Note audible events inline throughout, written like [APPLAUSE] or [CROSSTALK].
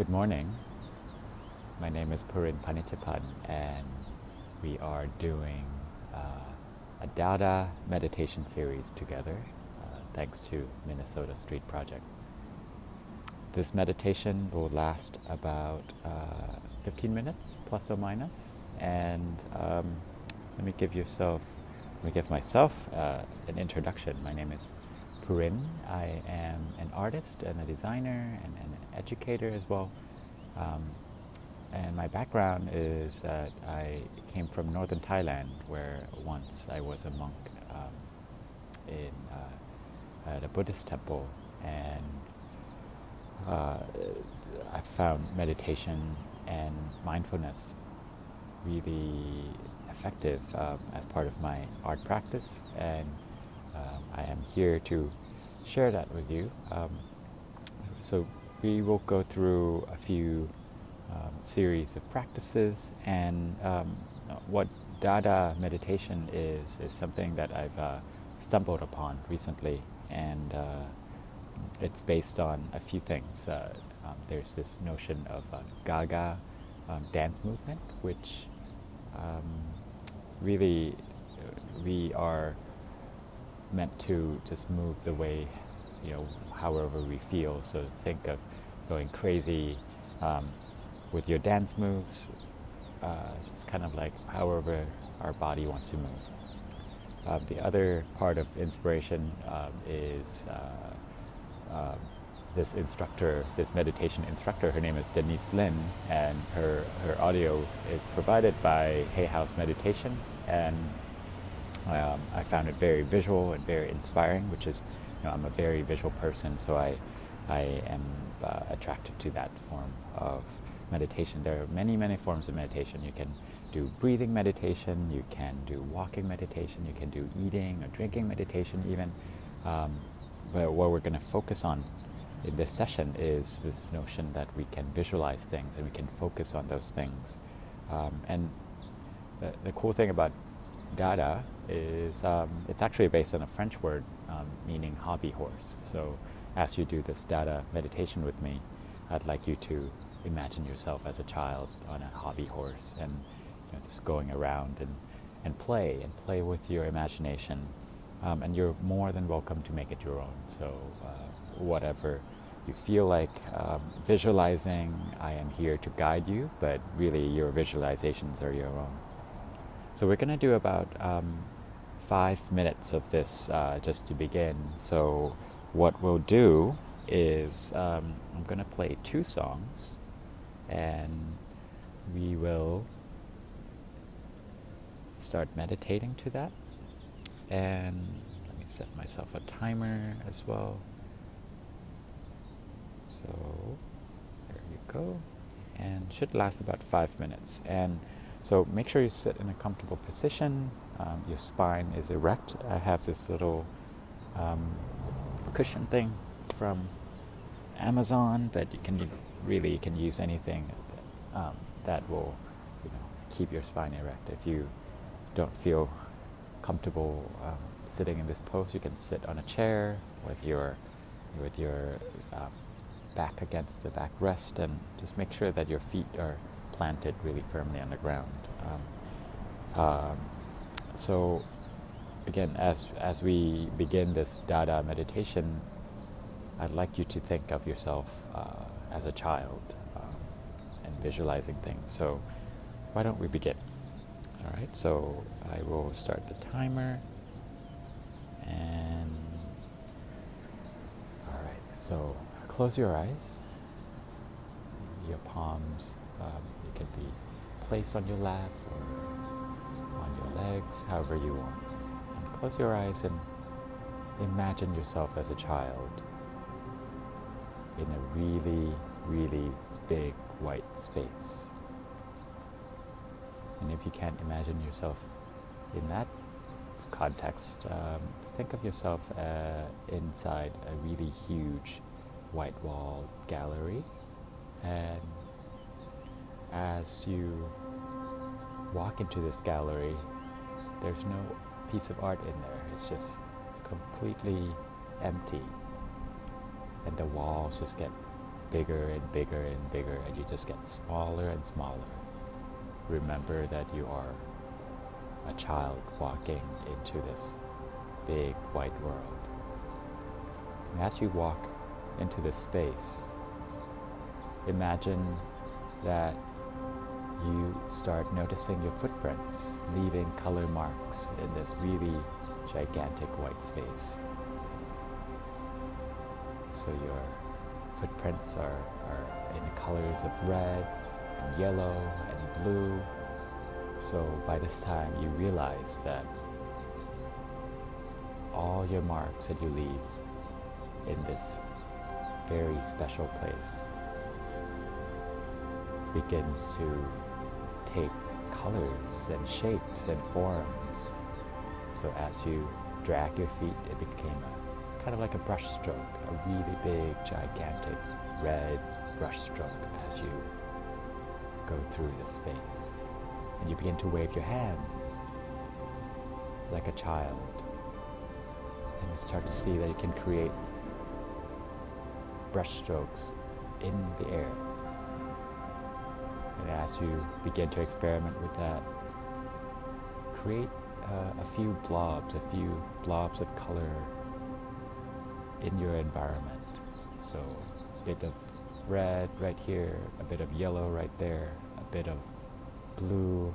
Good morning. My name is Purin Phanichphant, and we are doing uh, a Dada meditation series together, uh, thanks to Minnesota Street Project. This meditation will last about uh, 15 minutes, plus or minus, and um, let me give yourself, let me give myself uh, an introduction. My name is Purin. I am an artist and a designer and an educator as well. Um, and my background is that I came from northern Thailand, where once I was a monk um, in uh, at a Buddhist temple, and uh, I found meditation and mindfulness really effective um, as part of my art practice, and um, I am here to share that with you. Um, so we will go through a few um, series of practices, and um, what Dada meditation is is something that I've uh, stumbled upon recently, and uh, it's based on a few things. Uh, um, there's this notion of Gaga um, dance movement, which um, really we are meant to just move the way, you know, however we feel. So think of going crazy um, with your dance moves, uh, just kind of like however our body wants to move. Uh, the other part of inspiration um, is uh, um, this instructor, this meditation instructor. Her name is Denise Linn, and her, her audio is provided by Hay House Meditation. And um, I found it very visual and very inspiring, which is, you know, I'm a very visual person, so I, I am uh, attracted to that form of meditation. There are many, many forms of meditation. You can do breathing meditation, you can do walking meditation, you can do eating or drinking meditation, even. Um, but what we're going to focus on in this session is this notion that we can visualize things and we can focus on those things. Um, and the, the cool thing about Dada is um, it's actually based on a French word um, meaning hobby horse. So as you do this Dada meditation with me, I'd like you to imagine yourself as a child on a hobby horse and you know, just going around and, and play and play with your imagination. Um, and you're more than welcome to make it your own. So uh, whatever you feel like um, visualizing, I am here to guide you, but really your visualizations are your own. So we're going to do about um, five minutes of this uh, just to begin. So what we'll do is um, I'm going to play two songs and we will start meditating to that. And let me set myself a timer as well. So there you go. And should last about five minutes. And so make sure you sit in a comfortable position. Um, your spine is erect. I have this little um, cushion thing from Amazon, but you can really you can use anything um, that will you know, keep your spine erect. If you don't feel comfortable um, sitting in this pose, you can sit on a chair with your with your um, back against the backrest, and just make sure that your feet are planted really firmly on the ground. Um, um, so again, as as we begin this Dada meditation, I'd like you to think of yourself uh, as a child um, and visualizing things. So why don't we begin? All right, so I will start the timer. And all right, so close your eyes. Your palms, um, you can be placed on your lap or on your legs, however you want. Close your eyes and imagine yourself as a child in a really, really big white space. And if you can't imagine yourself in that context, um, think of yourself uh, inside a really huge white walled gallery. And as you walk into this gallery, there's no piece of art in there. It's just completely empty and the walls just get bigger and bigger and bigger, and you just get smaller and smaller. Remember that you are a child walking into this big white world. And as you walk into this space, imagine that you start noticing your footprints leaving color marks in this really gigantic white space. So your footprints are, are in the colors of red and yellow and blue. So by this time you realize that all your marks that you leave in this very special place begins to take colors and shapes and forms. So as you drag your feet, it became a, kind of like a brush stroke, a really big, gigantic red brush stroke as you go through the space. And you begin to wave your hands like a child. And you start to see that you can create brush strokes in the air. And as you begin to experiment with that, create uh, a few blobs, a few blobs of color in your environment. So a bit of red right here, a bit of yellow right there, a bit of blue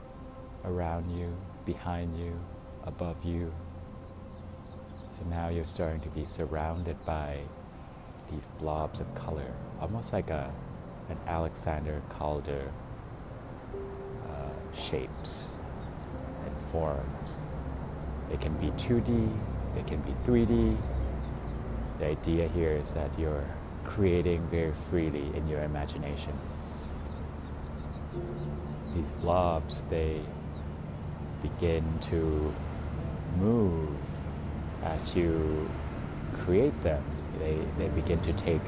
around you, behind you, above you. So now you're starting to be surrounded by these blobs of color, almost like a an Alexander Calder shapes and forms. It can be 2D, it can be 3D. The idea here is that you're creating very freely in your imagination. These blobs, they begin to move as you create them they, they begin to take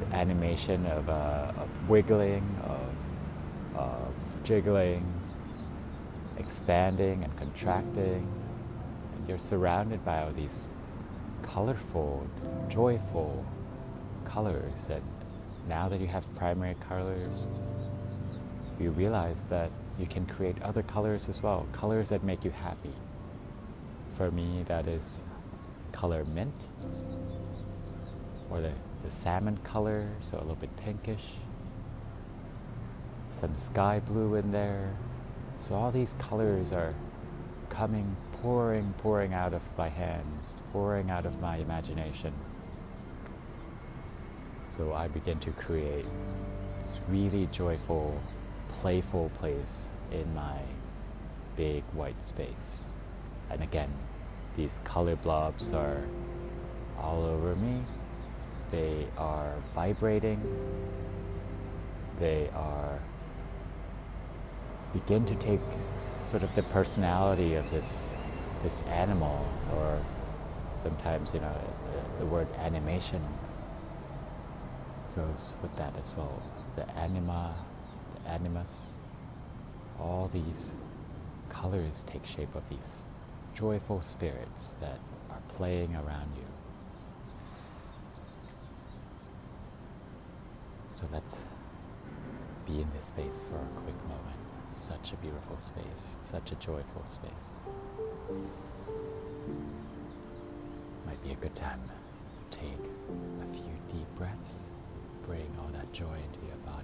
the animation of, uh, of wiggling, of, of jiggling, expanding and contracting. And you're surrounded by all these colorful, joyful colors. And now that you have primary colors, you realize that you can create other colors as well, colors that make you happy. For me, that is color mint or the, the salmon color, so a little bit pinkish. Some sky blue in there. So all these colors are coming, pouring, pouring out of my hands, pouring out of my imagination. So I begin to create this really joyful, playful place in my big white space. And again, these color blobs are all over me they are vibrating, they are begin to take sort of the personality of this this animal or sometimes you know the, the word animation goes with that as well the anima the animus all these colors take shape of these joyful spirits that are playing around you So let's be in this space for a quick moment. Such a beautiful space, such a joyful space. Might be a good time to take a few deep breaths, bring all that joy into your body.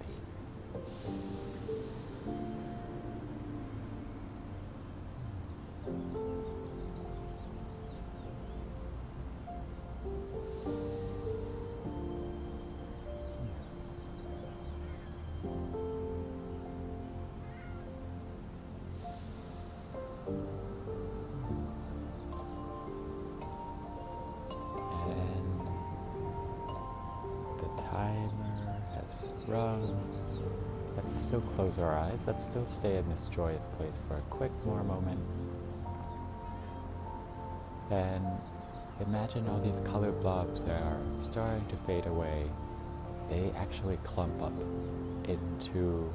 Let's still close our eyes. Let's still stay in this joyous place for a quick more moment. And imagine all these color blobs are starting to fade away. They actually clump up into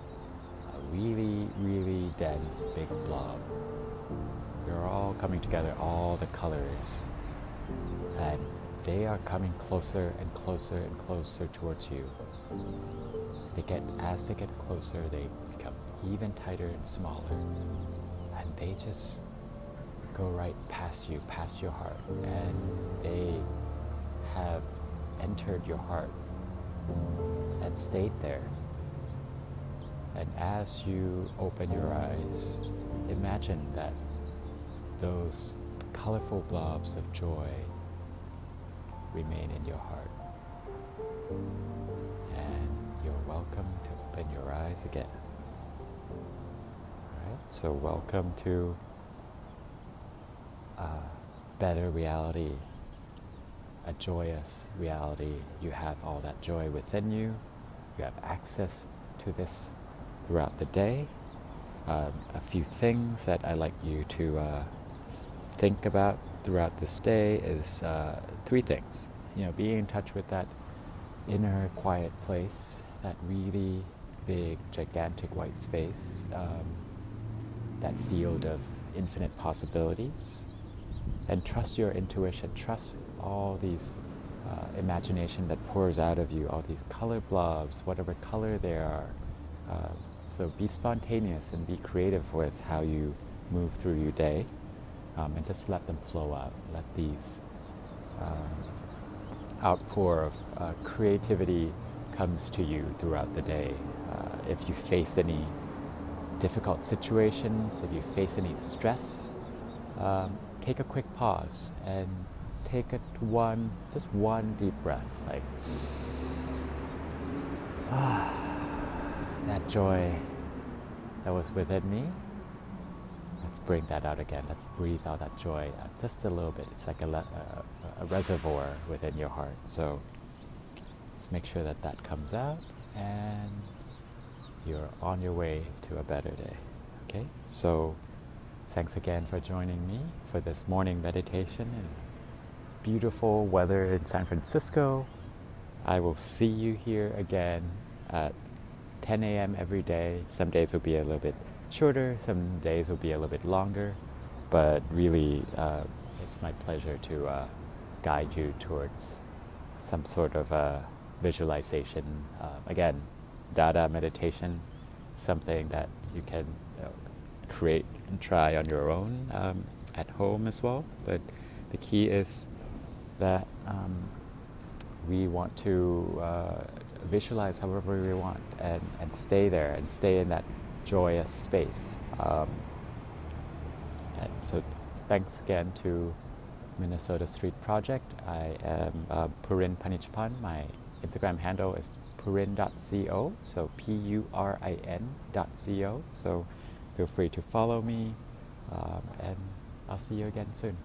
a really, really dense big blob. They're all coming together, all the colors. And they are coming closer and closer and closer towards you. They get as they get closer, they become even tighter and smaller, and they just go right past you, past your heart, and they have entered your heart and stayed there. And as you open your eyes, imagine that those colorful blobs of joy remain in your heart. And you're welcome to open your eyes again. Alright, so welcome to a better reality, a joyous reality. You have all that joy within you, you have access to this throughout the day. Um, a few things that I like you to uh, think about throughout this day is uh, three things. You know, being in touch with that inner quiet place, that really big, gigantic white space, um, that field of infinite possibilities, and trust your intuition, trust all these uh, imagination that pours out of you, all these color blobs, whatever color they are. Uh, so be spontaneous and be creative with how you move through your day um, and just let them flow out. Let these uh, outpour of uh, creativity comes to you throughout the day. Uh, if you face any difficult situations, if you face any stress, um, take a quick pause and take a one, just one deep breath, like ah, [SIGHS] that joy that was within me bring that out again. Let's breathe out that joy uh, just a little bit. It's like a, a, a reservoir within your heart. So let's make sure that that comes out and you're on your way to a better day. Okay? So thanks again for joining me for this morning meditation and beautiful weather in San Francisco. I will see you here again at 10 a.m. every day. Some days will be a little bit shorter, some days will be a little bit longer, but really uh, it's my pleasure to uh, guide you towards some sort of uh, visualization. Uh, again, Dada meditation, something that you can you know, create and try on your own um, at home as well. But the key is that um, we want to uh, visualize however we want and, and stay there and stay in that joyous space. Um, and so thanks again to Minnesota Street Project. I am uh, Purin Phanichphant. My Instagram handle is purin.co, so P-U-R-I-N.co. So feel free to follow me, um, and I'll see you again soon.